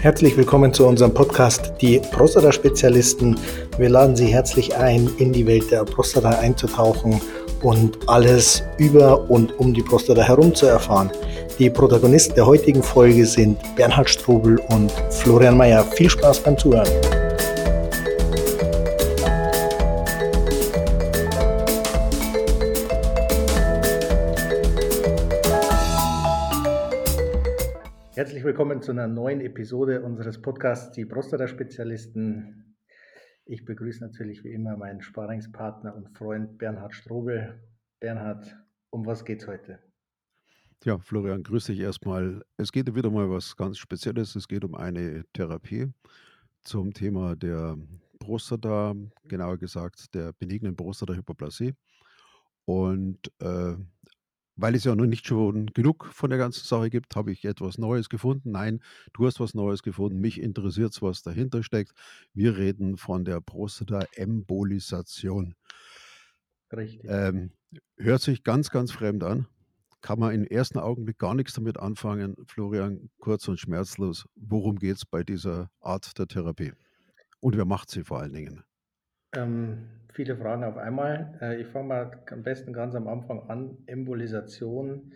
Herzlich willkommen zu unserem Podcast Die Prostata-Spezialisten. Wir laden Sie herzlich ein, in die Welt der Prostata einzutauchen und alles über und um die Prostata herum zu erfahren. Die Protagonisten der heutigen Folge sind Bernhard Strobel und Florian Mayer. Viel Spaß beim Zuhören. Willkommen zu einer neuen Episode unseres Podcasts Die Prostata-Spezialisten. Ich begrüße natürlich wie immer meinen Sparingspartner und Freund Bernhard Strobel. Bernhard, um was geht's heute? Ja, Florian, grüß dich erstmal. Es geht wieder mal was ganz Spezielles. Es geht um eine Therapie zum Thema der Prostata, genauer gesagt der benignen Prostata-Hyperplasie. Und äh, weil es ja noch nicht schon genug von der ganzen Sache gibt, habe ich etwas Neues gefunden. Nein, du hast was Neues gefunden. Mich interessiert es, was dahinter steckt. Wir reden von der Prostata-Embolisation. Richtig. Ähm, hört sich ganz, ganz fremd an. Kann man im ersten Augenblick gar nichts damit anfangen. Florian, kurz und schmerzlos, worum geht es bei dieser Art der Therapie? Und wer macht sie vor allen Dingen? Ähm, viele Fragen auf einmal. Äh, ich fange mal am besten ganz am Anfang an. Embolisation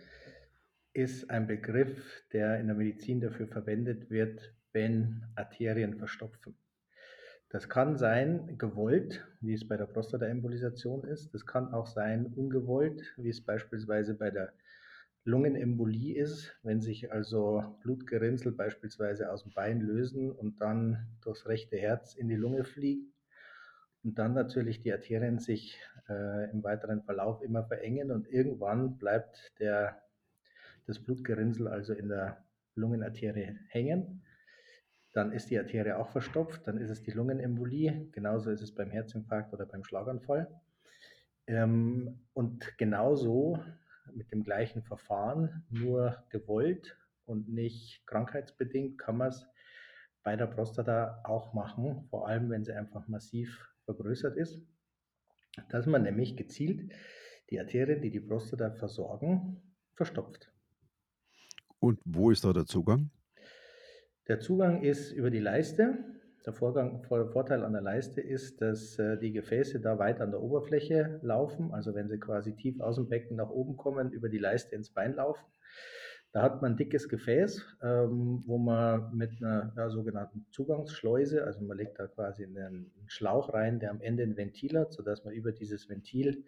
ist ein Begriff, der in der Medizin dafür verwendet wird, wenn Arterien verstopfen. Das kann sein gewollt, wie es bei der Prostataembolisation ist. Das kann auch sein ungewollt, wie es beispielsweise bei der Lungenembolie ist, wenn sich also Blutgerinnsel beispielsweise aus dem Bein lösen und dann durchs rechte Herz in die Lunge fliegen und dann natürlich die Arterien sich äh, im weiteren Verlauf immer verengen und irgendwann bleibt der, das Blutgerinnsel also in der Lungenarterie hängen. Dann ist die Arterie auch verstopft, dann ist es die Lungenembolie, genauso ist es beim Herzinfarkt oder beim Schlaganfall. Ähm, und genauso mit dem gleichen Verfahren, nur gewollt und nicht krankheitsbedingt, kann man es bei der Prostata auch machen, vor allem wenn sie einfach massiv vergrößert ist, dass man nämlich gezielt die Arterien, die die Prostata versorgen, verstopft. Und wo ist da der Zugang? Der Zugang ist über die Leiste. Der Vorgang, Vorteil an der Leiste ist, dass äh, die Gefäße da weit an der Oberfläche laufen. Also wenn sie quasi tief aus dem Becken nach oben kommen, über die Leiste ins Bein laufen. Da hat man ein dickes Gefäß, ähm, wo man mit einer ja, sogenannten Zugangsschleuse, also man legt da quasi einen Schlauch rein, der am Ende ein Ventil hat, sodass man über dieses Ventil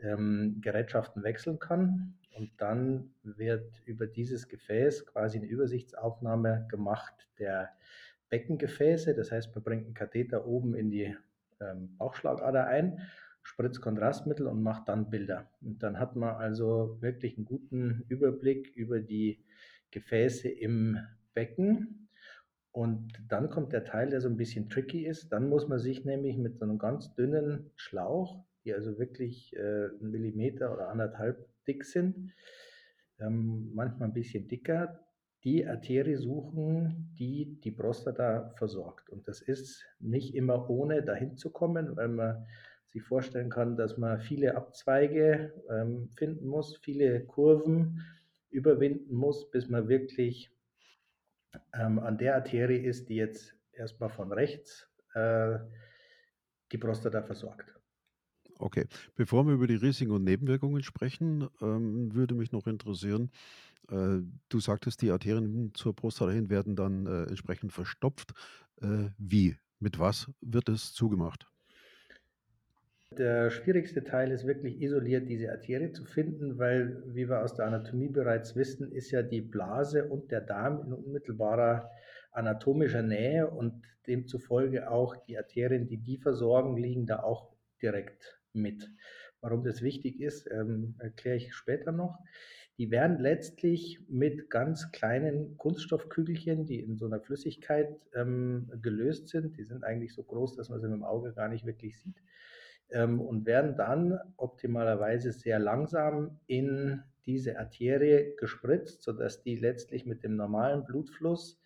ähm, Gerätschaften wechseln kann. Und dann wird über dieses Gefäß quasi eine Übersichtsaufnahme gemacht der Beckengefäße. Das heißt, man bringt einen Katheter oben in die ähm, Bauchschlagader ein spritzt Kontrastmittel und macht dann Bilder. Und dann hat man also wirklich einen guten Überblick über die Gefäße im Becken. Und dann kommt der Teil, der so ein bisschen tricky ist. Dann muss man sich nämlich mit so einem ganz dünnen Schlauch, die also wirklich äh, einen Millimeter oder anderthalb dick sind, ähm, manchmal ein bisschen dicker, die Arterie suchen, die die Prostata versorgt. Und das ist nicht immer ohne dahin zu kommen, weil man sich vorstellen kann, dass man viele Abzweige ähm, finden muss, viele Kurven überwinden muss, bis man wirklich ähm, an der Arterie ist, die jetzt erstmal von rechts äh, die Prostata versorgt. Okay, bevor wir über die Risiken und Nebenwirkungen sprechen, ähm, würde mich noch interessieren, äh, du sagtest, die Arterien zur Prostata hin werden dann äh, entsprechend verstopft. Äh, wie? Mit was wird es zugemacht? Der schwierigste Teil ist wirklich isoliert diese Arterie zu finden, weil, wie wir aus der Anatomie bereits wissen, ist ja die Blase und der Darm in unmittelbarer anatomischer Nähe und demzufolge auch die Arterien, die die versorgen, liegen da auch direkt mit. Warum das wichtig ist, ähm, erkläre ich später noch. Die werden letztlich mit ganz kleinen Kunststoffkügelchen, die in so einer Flüssigkeit ähm, gelöst sind, die sind eigentlich so groß, dass man sie mit dem Auge gar nicht wirklich sieht, ähm, und werden dann optimalerweise sehr langsam in diese Arterie gespritzt, sodass die letztlich mit dem normalen Blutfluss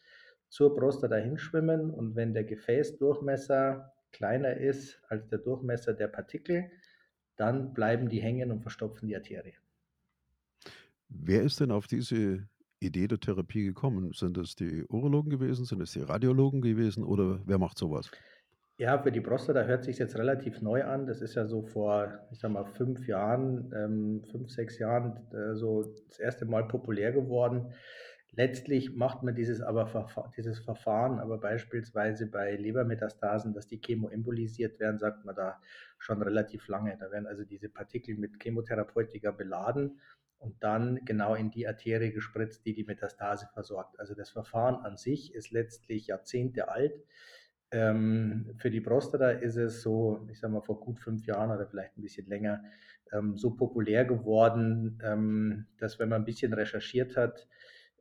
zur Prostata hinschwimmen. Und wenn der Gefäßdurchmesser kleiner ist als der Durchmesser der Partikel, dann bleiben die hängen und verstopfen die Arterie. Wer ist denn auf diese Idee der Therapie gekommen? Sind es die Urologen gewesen? Sind es die Radiologen gewesen oder wer macht so was? Ja, für die Prostata hört sich's jetzt relativ neu an. Das ist ja so vor, ich sage mal, 5 Jahren, ähm, 5, 6 Jahren, äh, so das erste Mal populär geworden. Letztlich macht man dieses aber dieses Verfahren aber beispielsweise bei Lebermetastasen, dass die chemoembolisiert werden, sagt man da schon relativ lange. Da werden also diese Partikel mit Chemotherapeutika beladen und dann genau in die Arterie gespritzt, die die Metastase versorgt. Also das Verfahren an sich ist letztlich Jahrzehnte alt. Ähm, für die Prostata ist es so, ich sage mal, vor gut 5 Jahren oder vielleicht ein bisschen länger, ähm, so populär geworden, ähm, dass wenn man ein bisschen recherchiert hat,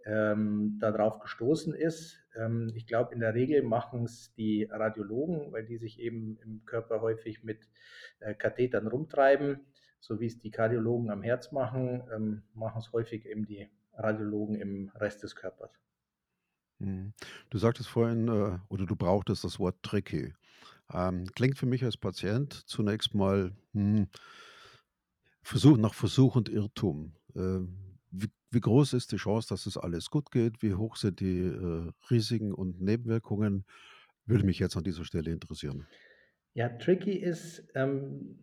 ähm, da drauf gestoßen ist. Ähm, ich glaube, in der Regel machen es die Radiologen, weil die sich eben im Körper häufig mit äh, Kathetern rumtreiben, so wie es die Kardiologen am Herz machen, ähm, machen es häufig eben die Radiologen im Rest des Körpers. Mhm. Du sagtest vorhin, äh, oder du brauchtest das Wort tricky. Ähm, klingt für mich als Patient zunächst mal, hm, Versuch nach Versuch und Irrtum. Äh, wie wie groß ist die Chance, dass es alles gut geht? Wie hoch sind die, äh, Risiken und Nebenwirkungen? Würde mich jetzt an dieser Stelle interessieren. Ja, tricky ist, ähm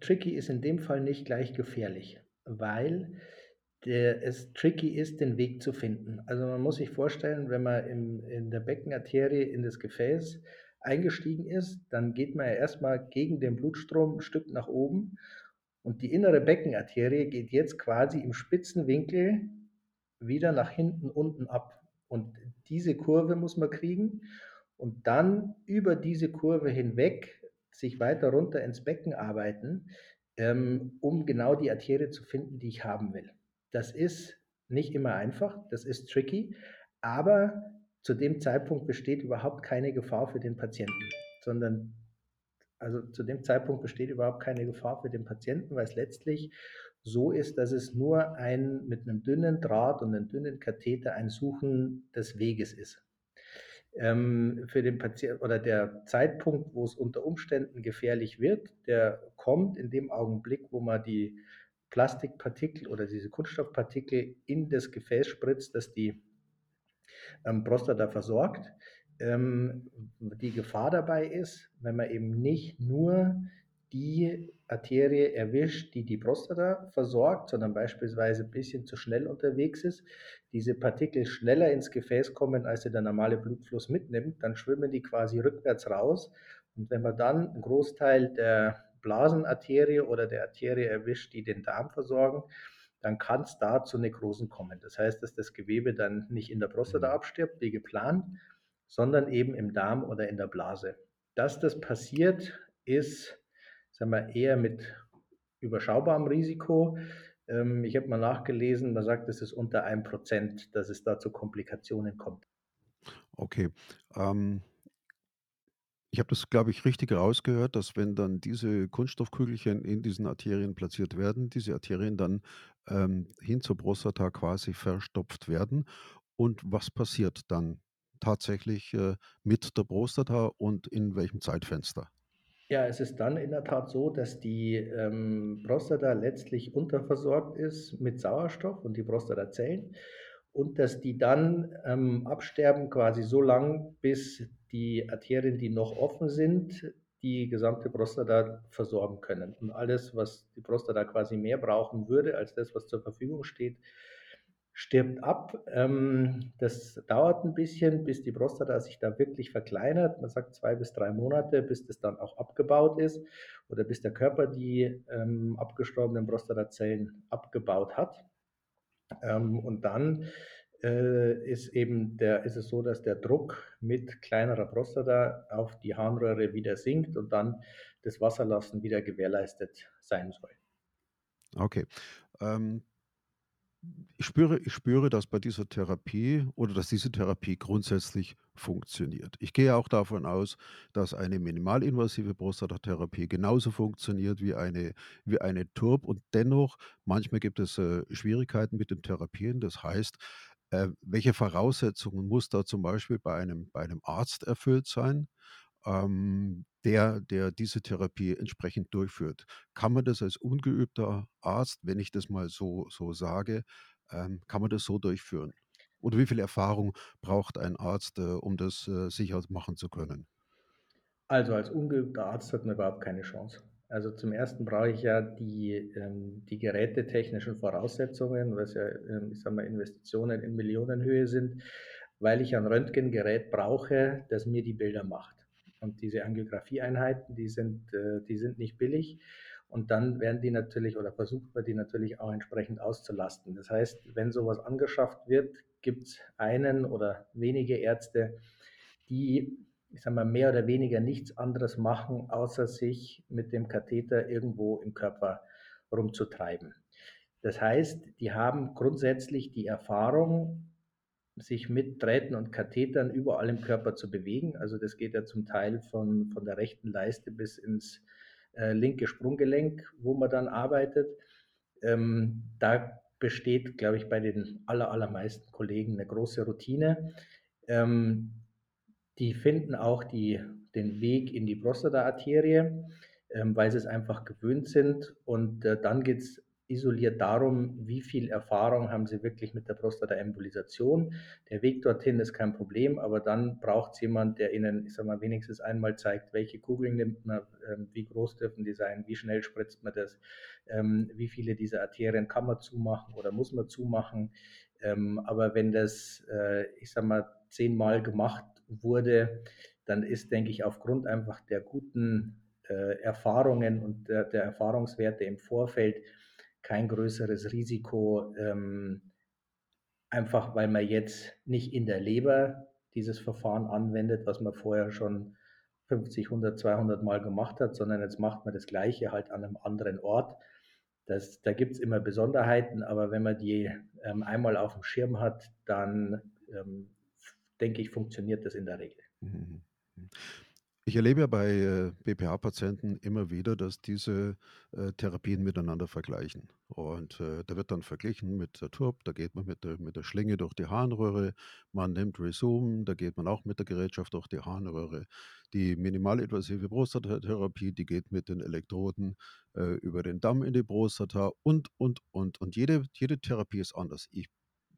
tricky ist in dem Fall nicht gleich gefährlich, weil der es tricky ist, den Weg zu finden. Also, man muss sich vorstellen, wenn man im in der Beckenarterie in das Gefäß eingestiegen ist, dann geht man ja erst mal gegen den Blutstrom 'n Stück nach oben und die innere Beckenarterie geht jetzt quasi im spitzen Winkel wieder nach hinten unten ab. Und diese Kurve muss man kriegen und dann über diese Kurve hinweg sich weiter runter ins Becken arbeiten, ähm, um genau die Arterie zu finden, die ich haben will. Das ist nicht immer einfach, das ist tricky, aber zu dem Zeitpunkt besteht überhaupt keine Gefahr für den Patienten, sondern also, zu dem Zeitpunkt besteht überhaupt keine Gefahr für den Patienten, weil es letztlich so ist, dass es nur ein mit 'nem dünnen Draht und 'nem dünnen Katheter ein Suchen des Weges ist. Ähm, für den Patien oder der Zeitpunkt, wo es unter Umständen gefährlich wird, der kommt in dem Augenblick, wo man die Plastikpartikel oder diese Kunststoffpartikel in das Gefäß spritzt, das die ähm, Prostata versorgt. Ähm, die Gefahr dabei ist, wenn man eben nicht nur die Arterie erwischt, die die Prostata versorgt, sondern beispielsweise bisschen zu schnell unterwegs ist, diese Partikel schneller ins Gefäß kommen, als sie der normale Blutfluss mitnimmt, dann schwimmen die quasi rückwärts raus. Und wenn man dann 'n Großteil der Blasenarterie oder der Arterie erwischt, die den Darm versorgen, dann kann's da zu Nekrosen kommen. Das heißt, dass das Gewebe dann nicht in der Prostata Mhm. abstirbt wie geplant, sondern eben im Darm oder in der Blase. Dass das passiert, ist, sagen wir, eher mit überschaubarem Risiko. Ähm, ich habe mal nachgelesen, man sagt, es ist unter 1 %, dass es da zu Komplikationen kommt. Okay, ähm ich habe das, glaube ich, richtig rausgehört, dass wenn dann diese Kunststoffkügelchen in diesen Arterien platziert werden, diese Arterien dann, ähm, hin zur Prostata quasi verstopft werden. Und was passiert dann tatsächlich, äh, mit der Prostata und in welchem Zeitfenster? Ja, es ist dann in der Tat so, dass die, ähm, Prostata letztlich unterversorgt ist mit Sauerstoff und die Prostatazellen und dass die dann, ähm, absterben quasi so lang, bis die Arterien, die noch offen sind, die gesamte Prostata versorgen können. Und alles, was die Prostata quasi mehr brauchen würde als das, was zur Verfügung steht, stirbt ab. Ähm, das dauert 'n bisschen, bis die Prostata sich da wirklich verkleinert. Man sagt 2 bis 3 Monate, bis das dann auch abgebaut ist oder bis der Körper die, ähm, abgestorbenen Prostatazellen abgebaut hat. Ähm, und dann, ist eben der ist es so, dass der Druck mit kleinerer Prostata auf die Harnröhre wieder sinkt und dann das Wasserlassen wieder gewährleistet sein soll. Okay, ähm ich spüre ich spüre, dass bei dieser Therapie oder dass diese Therapie grundsätzlich funktioniert. Ich gehe auch davon aus, dass eine minimalinvasive Prostatatherapie genauso funktioniert wie eine wie eine TURP und dennoch manchmal gibt es, äh, Schwierigkeiten mit den Therapien. Das heißt, äh, welche Voraussetzungen muss da zum Beispiel bei einem bei einem Arzt erfüllt sein, ähm, der der diese Therapie entsprechend durchführt? Kann man das als ungeübter Arzt, wenn ich das mal so so sage Ähm, kann man das so durchführen? Oder wie viel Erfahrung braucht ein Arzt, äh, um das äh, sicher machen zu können? Also als ungeübter Arzt hat man überhaupt keine Chance. Also zum ersten brauche ich ja die, ähm, die gerätetechnischen Voraussetzungen, was ja, ähm, ich sag mal, Investitionen in Millionenhöhe sind, weil ich ein Röntgengerät brauche, das mir die Bilder macht. Und diese Angiografieeinheiten, die sind, äh, die sind nicht billig. Und dann werden die natürlich oder versucht man die natürlich auch entsprechend auszulasten. Das heißt, wenn sowas angeschafft wird, gibt es einen oder wenige Ärzte, die ich sage mal, mehr oder weniger nichts anderes machen, außer sich mit dem Katheter irgendwo im Körper rumzutreiben. Das heißt, die haben grundsätzlich die Erfahrung, sich mit Drähten und Kathetern überall im Körper zu bewegen. Also das geht ja zum Teil von, von der rechten Leiste bis ins äh, linke Sprunggelenk, wo man dann arbeitet. Ähm, da besteht, glaube ich, bei den aller, allermeisten Kollegen eine große Routine. Ähm, die finden auch die, den Weg in die Prostataarterie, ähm, weil sie es einfach gewöhnt sind. Und äh, dann geht es isoliert darum, wie viel Erfahrung haben sie wirklich mit der Prostataembolisation. Der Weg dorthin ist kein Problem, aber dann braucht es jemand, der ihnen, ich sag mal, wenigstens einmal zeigt, welche Kugeln nimmt man, ähm, wie groß dürfen die sein, wie schnell spritzt man das, ähm, wie viele dieser Arterien kann man zumachen oder muss man zumachen. Ähm, aber wenn das, äh, ich sag mal, zehnmal gemacht wurde, dann ist, denke ich, aufgrund einfach der guten äh, Erfahrungen und der, der, Erfahrungswerte im Vorfeld kein größeres Risiko, ähm, einfach weil man jetzt nicht in der Leber dieses Verfahren anwendet, was man vorher schon 50, 100, 200 Mal gemacht hat, sondern jetzt macht man das Gleiche halt an einem anderen Ort. Das, da gibt es immer Besonderheiten, aber wenn man die ähm, einmal auf dem Schirm hat, dann ähm, denke ich, funktioniert das in der Regel. Mhm. Ich erlebe ja bei äh, BPH-Patienten immer wieder, dass diese äh, Therapien miteinander vergleichen. Und äh, da wird dann verglichen mit der TURP, da geht man mit der, mit der Schlinge durch die Harnröhre, man nimmt Resum, da geht man auch mit der Gerätschaft durch die Harnröhre. Die minimalinvasive Prostatatherapie, die geht mit den Elektroden über den Damm in die Prostata und, und, und. Und jede, jede Therapie ist anders. Ich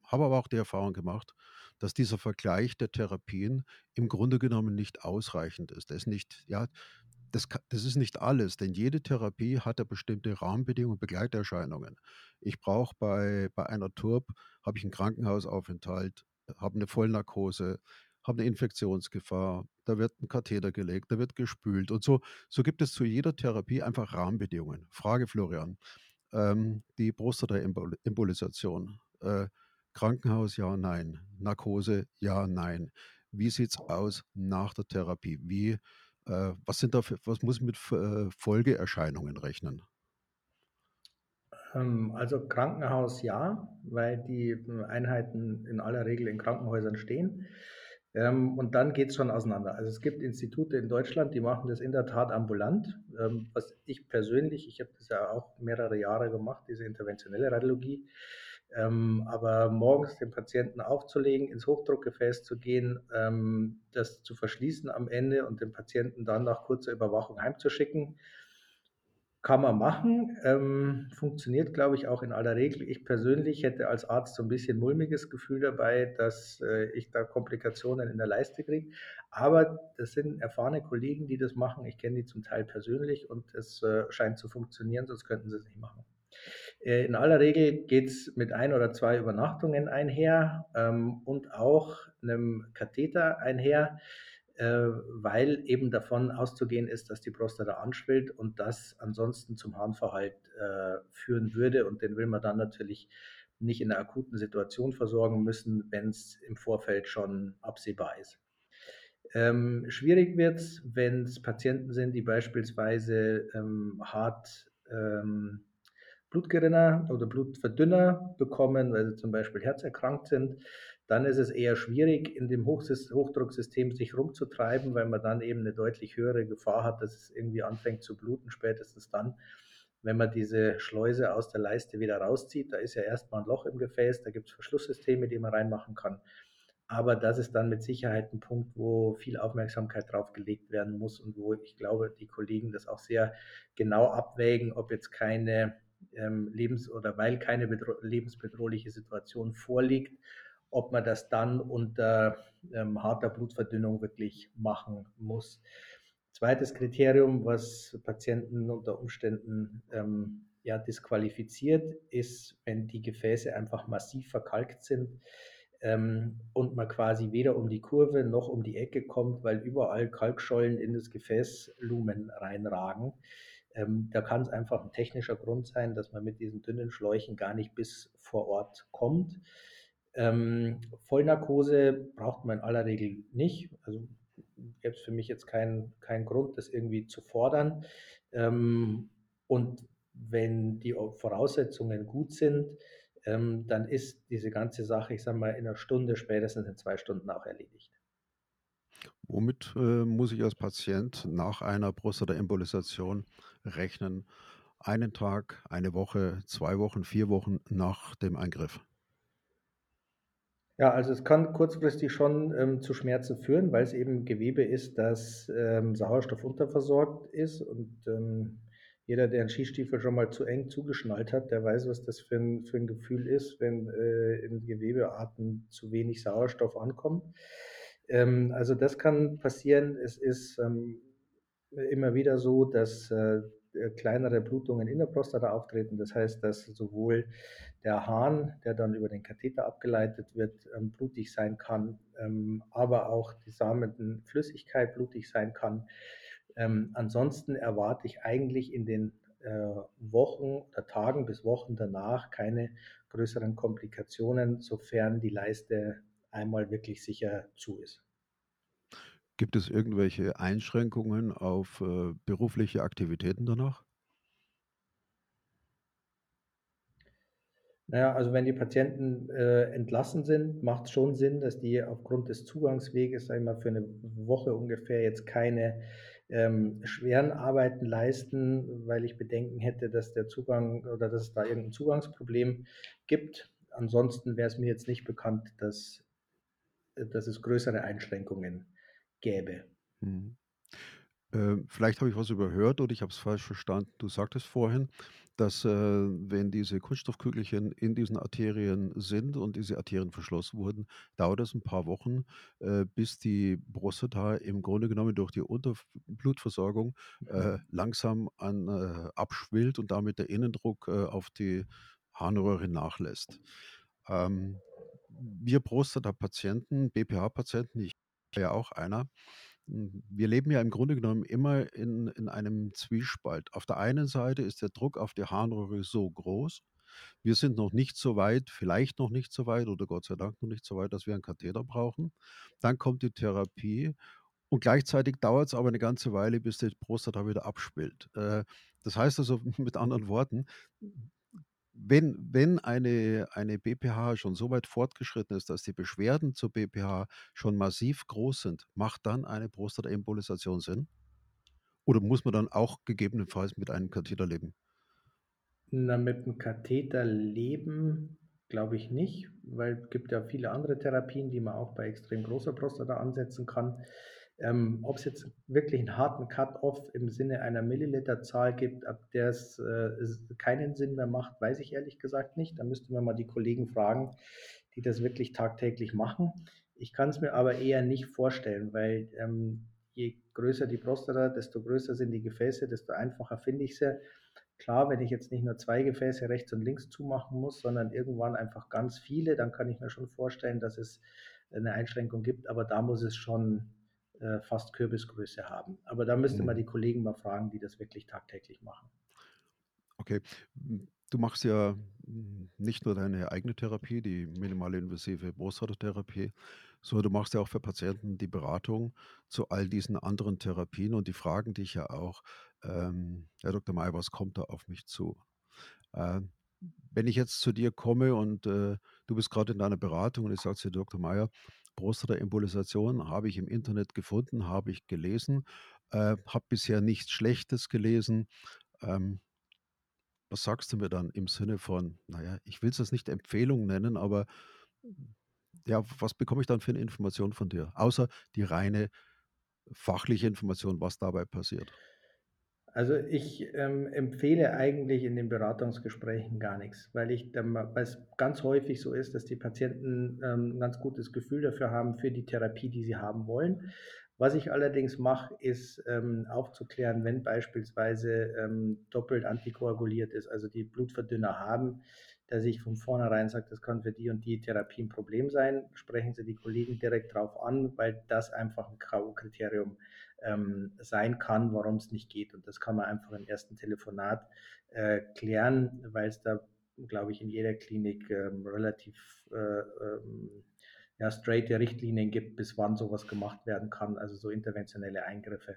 habe aber auch die Erfahrung gemacht, dass dieser Vergleich der Therapien im Grunde genommen nicht ausreichend ist. Das ist nicht, ja, das, das ist nicht alles, denn jede Therapie hat ja bestimmte Rahmenbedingungen und Begleiterscheinungen. Ich brauche bei, bei einer TURP, habe ich einen Krankenhausaufenthalt, habe eine Vollnarkose, habe eine Infektionsgefahr, da wird ein Katheter gelegt, da wird gespült und so. So gibt es zu jeder Therapie einfach Rahmenbedingungen. Frage Florian, ähm, die Prostata-Embolisation. Äh, Krankenhaus, ja, nein. Narkose, ja, nein. Wie sieht es aus nach der Therapie? Wie, äh, was sind da für, was muss mit äh, Folgeerscheinungen rechnen? Ähm, also Krankenhaus ja, weil die äh, Einheiten in aller Regel in Krankenhäusern stehen. Ähm, und dann geht es schon auseinander. Also es gibt Institute in Deutschland, die machen das in der Tat ambulant. Ähm, was ich persönlich, ich habe das ja auch mehrere Jahre gemacht, diese interventionelle Radiologie, ähm, aber morgens den Patienten aufzulegen, ins Hochdruckgefäß zu gehen, ähm, das zu verschließen am Ende und den Patienten dann nach kurzer Überwachung heimzuschicken, kann man machen. Ähm, funktioniert, glaube ich, auch in aller Regel. Ich persönlich hätte als Arzt so ein bisschen mulmiges Gefühl dabei, dass äh, ich da Komplikationen in der Leiste kriege. Aber das sind erfahrene Kollegen, die das machen. Ich kenne die zum Teil persönlich und es äh, scheint zu funktionieren, sonst könnten sie es nicht machen. Äh, in aller Regel geht es mit ein oder zwei Übernachtungen einher ähm, und auch einem Katheter einher, äh, weil eben davon auszugehen ist, dass die Prostata anschwillt und das ansonsten zum Harnverhalt äh, führen würde. Und den will man dann natürlich nicht in einer akuten Situation versorgen müssen, wenn es im Vorfeld schon absehbar ist. Ähm, schwierig wird es, wenn es Patienten sind, die beispielsweise ähm, hart ähm, Blutgerinner oder Blutverdünner bekommen, weil sie zum Beispiel herzerkrankt sind, dann ist es eher schwierig, in dem Hochdrucksystem sich rumzutreiben, weil man dann eben eine deutlich höhere Gefahr hat, dass es irgendwie anfängt zu bluten, spätestens dann, wenn man diese Schleuse aus der Leiste wieder rauszieht. Da ist ja erstmal ein Loch im Gefäß, da gibt es Verschlusssysteme, die man reinmachen kann. Aber das ist dann mit Sicherheit ein Punkt, wo viel Aufmerksamkeit drauf gelegt werden muss und wo ich glaube, die Kollegen das auch sehr genau abwägen, ob jetzt keine ähm, lebens- oder weil keine lebensbedrohliche Situation vorliegt, ob man das dann unter ähm, harter Blutverdünnung wirklich machen muss. Zweites Kriterium, was Patienten unter Umständen ähm, ja, disqualifiziert, ist, wenn die Gefäße einfach massiv verkalkt sind ähm, und man quasi weder um die Kurve noch um die Ecke kommt, weil überall Kalkschollen in das Gefäßlumen reinragen. Ähm, da kann es einfach ein technischer Grund sein, dass man mit diesen dünnen Schläuchen gar nicht bis vor Ort kommt. Ähm, Vollnarkose braucht man in aller Regel nicht. Also gäbe es für mich jetzt keinen kein Grund, das irgendwie zu fordern. Ähm, und wenn die Voraussetzungen gut sind, ähm, dann ist diese ganze Sache, ich sage mal, in einer Stunde, spätestens in zwei Stunden auch erledigt. Womit äh, muss ich als Patient nach einer Prostataembolisation rechnen? Einen Tag, eine Woche, zwei Wochen, vier Wochen nach dem Eingriff? Ja, also es kann kurzfristig schon ähm, zu Schmerzen führen, weil es eben Gewebe ist, das ähm, Sauerstoff unterversorgt ist. Und ähm, jeder, der einen Skistiefel schon mal zu eng zugeschnallt hat, der weiß, was das für ein, für ein Gefühl ist, wenn äh, in Gewebearten zu wenig Sauerstoff ankommt. Ähm, also das kann passieren. Es ist ähm, immer wieder so, dass äh, kleinere Blutungen in der Prostata auftreten. Das heißt, dass sowohl der Hahn, der dann über den Katheter abgeleitet wird, ähm, blutig sein kann, ähm, aber auch die samenden Flüssigkeit blutig sein kann. Ähm, ansonsten erwarte ich eigentlich in den äh, Wochen oder Tagen bis Wochen danach keine größeren Komplikationen, sofern die Leiste einmal wirklich sicher zu ist. Gibt es irgendwelche Einschränkungen auf äh, berufliche Aktivitäten danach? Naja, also wenn die Patienten äh, entlassen sind, macht es schon Sinn, dass die aufgrund des Zugangsweges, sag ich mal, für eine Woche ungefähr jetzt keine ähm, schweren Arbeiten leisten, weil ich Bedenken hätte, dass der Zugang oder dass es da irgendein Zugangsproblem gibt. Ansonsten wäre es mir jetzt nicht bekannt, dass, dass es größere Einschränkungen gäbe. Mhm. Äh, vielleicht habe ich was überhört oder ich habe es falsch verstanden. Du sagtest vorhin, dass, äh, wenn diese Kunststoffkügelchen in diesen Arterien sind und diese Arterien verschlossen wurden, dauert es ein paar Wochen, äh, bis die Prostata im Grunde genommen durch die Unterblutversorgung äh, langsam an äh, abschwillt und damit der Innendruck, äh, auf die Harnröhre nachlässt. Ähm, wir Prostata-Patienten, BPH-Patienten, ich war ja auch einer, hm, wir leben ja im Grunde genommen immer in in einem Zwiespalt. Auf der einen Seite ist der Druck auf die Harnröhre so groß. Wir sind noch nicht so weit, vielleicht noch nicht so weit oder Gott sei Dank noch nicht so weit, dass wir einen Katheter brauchen. Dann kommt die Therapie und gleichzeitig dauert es aber eine ganze Weile, bis die Prostata wieder abschwillt. Äh, das heißt also mit anderen Worten, wenn wenn eine eine BPH schon so weit fortgeschritten ist, dass die Beschwerden zur BPH schon massiv groß sind, macht dann eine Prostataembolisation Sinn? Oder muss man dann auch gegebenenfalls mit einem Katheter leben? Na, mit dem Katheter leben glaube ich nicht, weil es gibt ja viele andere Therapien, die man auch bei extrem großer Prostata ansetzen kann. Ähm, Ob es jetzt wirklich einen harten Cut-off im Sinne einer Milliliterzahl gibt, ab der es äh, keinen Sinn mehr macht, weiß ich ehrlich gesagt nicht. Da müsste man mal die Kollegen fragen, die das wirklich tagtäglich machen. Ich kann es mir aber eher nicht vorstellen, weil ähm, je größer die Prostata, desto größer sind die Gefäße, desto einfacher finde ich sie. Klar, wenn ich jetzt nicht nur zwei Gefäße rechts und links zumachen muss, sondern irgendwann einfach ganz viele, dann kann ich mir schon vorstellen, dass es eine Einschränkung gibt, aber da muss es schon äh, fast Kürbisgröße haben. Aber da müsste man Mhm. die Kollegen mal fragen, die das wirklich tagtäglich machen. Okay. Du machst ja, nicht nur deine eigene Therapie, die minimale invasive Prostatatherapie, sondern du machst ja auch für Patienten die Beratung zu all diesen anderen Therapien und die fragen dich ja auch, ähm: „Herr Dr. Meyer, was kommt da auf mich zu?“ Äh, wenn ich jetzt zu dir komme und, äh, du bist gerade in deiner Beratung und ich sage zu dir: „Dr. Meyer, Prostataembolisation habe ich im Internet gefunden, habe ich gelesen, äh, habe bisher nichts Schlechtes gelesen.“ Ähm, was sagst du mir dann im Sinne von, naja, ich will es jetzt nicht Empfehlung nennen, aber ja, was bekomme ich dann für 'ne Information von dir, außer die reine fachliche Information, was dabei passiert? Also ich ähm, empfehle eigentlich in den Beratungsgesprächen gar nichts, weil ich es ganz häufig so ist, dass die Patienten ähm, ein ganz gutes Gefühl dafür haben für die Therapie, die sie haben wollen. Was ich allerdings mache, ist ähm, aufzuklären, wenn beispielsweise ähm, doppelt antikoaguliert ist, also die Blutverdünner haben, dass ich von vornherein sage, das kann für die und die Therapie ein Problem sein, sprechen Sie die Kollegen direkt darauf an, weil das einfach ein K.O.-Kriterium ähm, sein kann, warum es nicht geht. Und das kann man einfach im ersten Telefonat äh, klären, weil es da, glaube ich, in jeder Klinik ähm, relativ äh, ähm, ja, straight Richtlinien gibt, bis wann sowas gemacht werden kann, also so interventionelle Eingriffe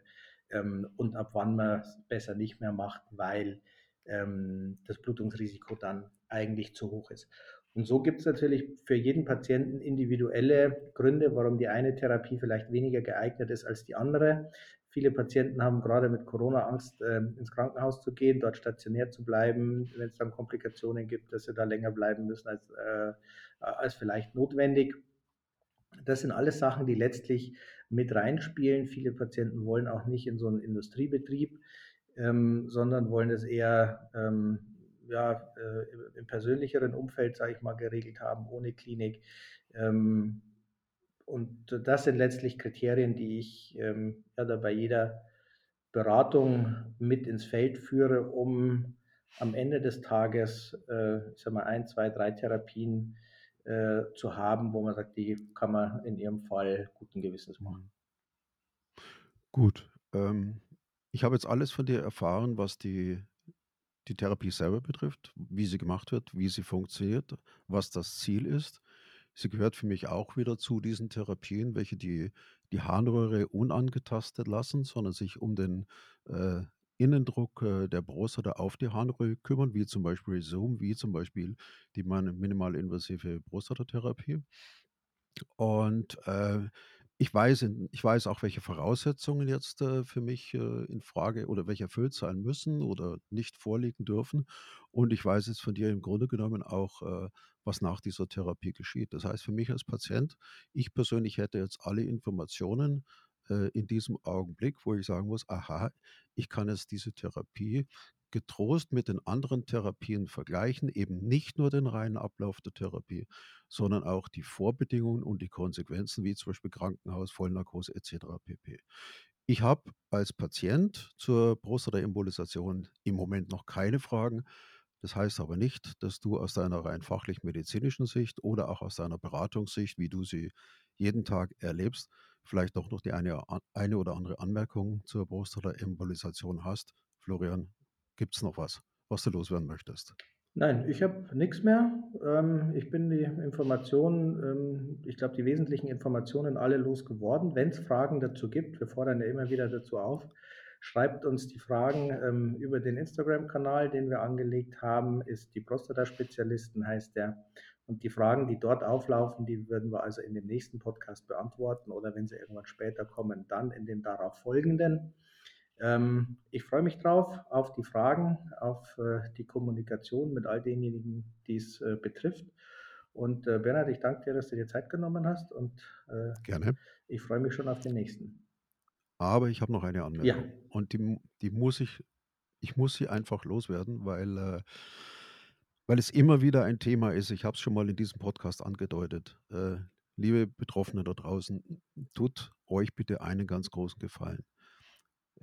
ähm, und ab wann man es besser nicht mehr macht, weil ähm, das Blutungsrisiko dann eigentlich zu hoch ist. Und so gibt es natürlich für jeden Patienten individuelle Gründe, warum die eine Therapie vielleicht weniger geeignet ist als die andere. Viele Patienten haben gerade mit Corona Angst, äh, ins Krankenhaus zu gehen, dort stationär zu bleiben, wenn es dann Komplikationen gibt, dass sie da länger bleiben müssen als, äh, als vielleicht notwendig. Das sind alles Sachen, die letztlich mit reinspielen. Viele Patienten wollen auch nicht in so einen Industriebetrieb, ähm, sondern wollen es eher ähm, ja, äh, im persönlicheren Umfeld, sage ich mal, geregelt haben, ohne Klinik. Ähm, und das sind letztlich Kriterien, die ich ähm, ja, da bei jeder Beratung mit ins Feld führe, um am Ende des Tages, äh, ich sag mal, ein, zwei, drei Therapien äh, zu haben, wo man sagt, die kann man in ihrem Fall guten Gewissens machen. Gut. Ähm, ich habe jetzt alles von dir erfahren, was die die Therapie selber betrifft, wie sie gemacht wird, wie sie funktioniert, was das Ziel ist. Sie gehört für mich auch wieder zu diesen Therapien, welche die, die Harnröhre unangetastet lassen, sondern sich um den äh, Innendruck äh, der Prostata auf die Harnröhre kümmern, wie zum Beispiel Zoom, wie zum Beispiel die minimalinvasive Prostatatherapie. Und äh, ich weiß ich weiß auch, welche Voraussetzungen jetzt, äh, für mich, äh, in Frage oder welche erfüllt sein müssen oder nicht vorliegen dürfen. Und ich weiß jetzt von dir im Grunde genommen auch, äh, was nach dieser Therapie geschieht. Das heißt für mich als Patient, ich persönlich hätte jetzt alle Informationen, äh, in diesem Augenblick, wo ich sagen muss: „Aha, ich kann jetzt diese Therapie getrost mit den anderen Therapien vergleichen, eben nicht nur den reinen Ablauf der Therapie, sondern auch die Vorbedingungen und die Konsequenzen, wie zum Beispiel Krankenhaus, Vollnarkose etc. pp. Ich habe als Patient zur Prostataembolisation im Moment noch keine Fragen. Das heißt aber nicht, dass du aus deiner rein fachlich-medizinischen Sicht oder auch aus deiner Beratungssicht, wie du sie jeden Tag erlebst, vielleicht doch noch die eine, eine oder andere Anmerkung zur Prostataembolisation hast. Florian, Gibt es noch was, was du loswerden möchtest? Nein, ich habe nichts mehr. Ähm, ich bin die Informationen, ähm, ich glaube, die wesentlichen Informationen alle losgeworden. Wenn es Fragen dazu gibt, wir fordern ja immer wieder dazu auf, schreibt uns die Fragen ähm, über den Instagram-Kanal, den wir angelegt haben, ist die Prostata-Spezialisten, heißt der. Und die Fragen, die dort auflaufen, die würden wir also in dem nächsten Podcast beantworten oder wenn sie irgendwann später kommen, dann in den darauf folgenden. Ähm, ich freue mich drauf, auf die Fragen, auf äh, die Kommunikation mit all denjenigen, die es äh, betrifft. Und äh, Bernhard, ich danke dir, dass du dir Zeit genommen hast und äh, Gerne. ich freue mich schon auf den nächsten. Aber ich habe noch eine Anmerkung. Ja. Und die, die muss ich, ich muss sie einfach loswerden, weil, äh, weil es immer wieder ein Thema ist. Ich habe es schon mal in diesem Podcast angedeutet. Äh, liebe Betroffene da draußen, tut euch bitte einen ganz großen Gefallen.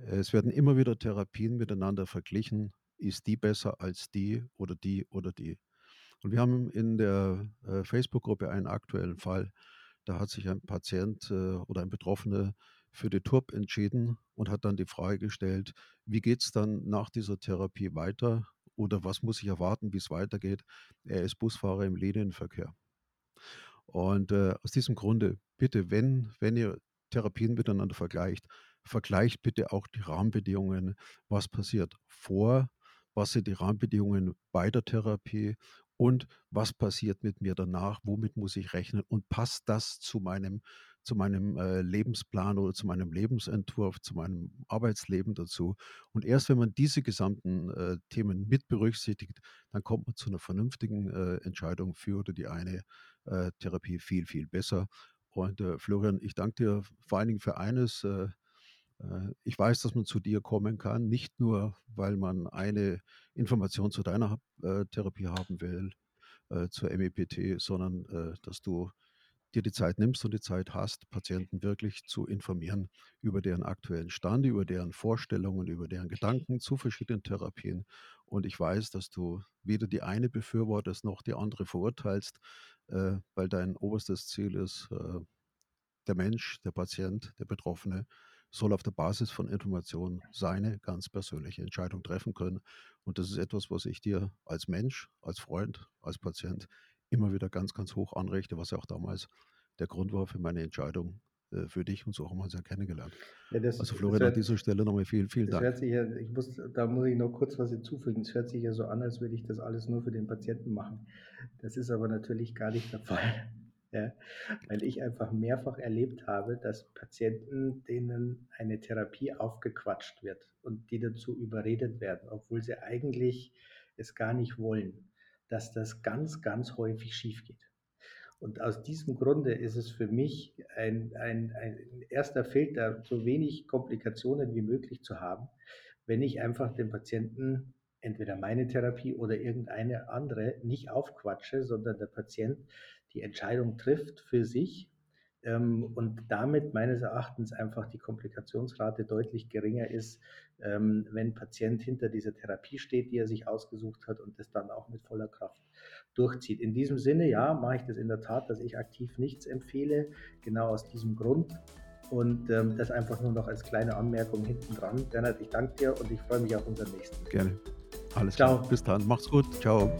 Es werden immer wieder Therapien miteinander verglichen. Ist die besser als die oder die oder die? Und wir haben in der äh, Facebook-Gruppe einen aktuellen Fall. Da hat sich ein Patient äh, oder ein Betroffener für die TURP entschieden und hat dann die Frage gestellt, wie geht es dann nach dieser Therapie weiter oder was muss ich erwarten, wie es weitergeht. Er ist Busfahrer im Linienverkehr. Und äh, aus diesem Grunde, bitte, wenn, wenn ihr Therapien miteinander vergleicht, vergleicht bitte auch die Rahmenbedingungen, was passiert vor, was sind die Rahmenbedingungen bei der Therapie und was passiert mit mir danach, womit muss ich rechnen und passt das zu meinem, zu meinem äh, Lebensplan oder zu meinem Lebensentwurf, zu meinem Arbeitsleben dazu. Und erst wenn man diese gesamten äh, Themen mit berücksichtigt, dann kommt man zu einer vernünftigen äh, Entscheidung für oder die eine äh, Therapie viel, viel besser. Und äh, Florian, ich danke dir vor allen Dingen für eines, äh, ich weiß, dass man zu dir kommen kann, nicht nur, weil man eine Information zu deiner äh, Therapie haben will, äh, zur MEPT, sondern äh, dass du dir die Zeit nimmst und die Zeit hast, Patienten wirklich zu informieren über deren aktuellen Stand, über deren Vorstellungen, über deren Gedanken zu verschiedenen Therapien. Und ich weiß, dass du weder die eine befürwortest noch die andere verurteilst, äh, weil dein oberstes Ziel ist, äh, der Mensch, der Patient, der Betroffene soll auf der Basis von Informationen seine ganz persönliche Entscheidung treffen können. Und das ist etwas, was ich dir als Mensch, als Freund, als Patient immer wieder ganz, ganz hoch anrichte, was ja auch damals der Grund war für meine Entscheidung äh, für dich und so haben wir uns ja kennengelernt. Ja, das, also Florian, hört, an dieser Stelle nochmal vielen, vielen Dank. Ja, ich muss, da muss ich noch kurz was hinzufügen. Es hört sich ja so an, als würde ich das alles nur für den Patienten machen. Das ist aber natürlich gar nicht der Fall. Ja, weil ich einfach mehrfach erlebt habe, dass Patienten, denen eine Therapie aufgequatscht wird und die dazu überredet werden, obwohl sie eigentlich es gar nicht wollen, dass das ganz, ganz häufig schief geht. Und aus diesem Grunde ist es für mich ein, ein, ein erster Filter, so wenig Komplikationen wie möglich zu haben, wenn ich einfach den Patienten entweder meine Therapie oder irgendeine andere nicht aufquatsche, sondern der Patient die Entscheidung trifft für sich ähm, und damit meines Erachtens einfach die Komplikationsrate deutlich geringer ist, ähm, wenn ein Patient hinter dieser Therapie steht, die er sich ausgesucht hat und das dann auch mit voller Kraft durchzieht. In diesem Sinne, ja, mache ich das in der Tat, dass ich aktiv nichts empfehle, genau aus diesem Grund. Und ähm, das einfach nur noch als kleine Anmerkung hinten dran. Bernhard, ich danke dir und ich freue mich auf unseren nächsten. Gerne. Alles Ciao. klar. Bis dann. Macht's gut. Ciao.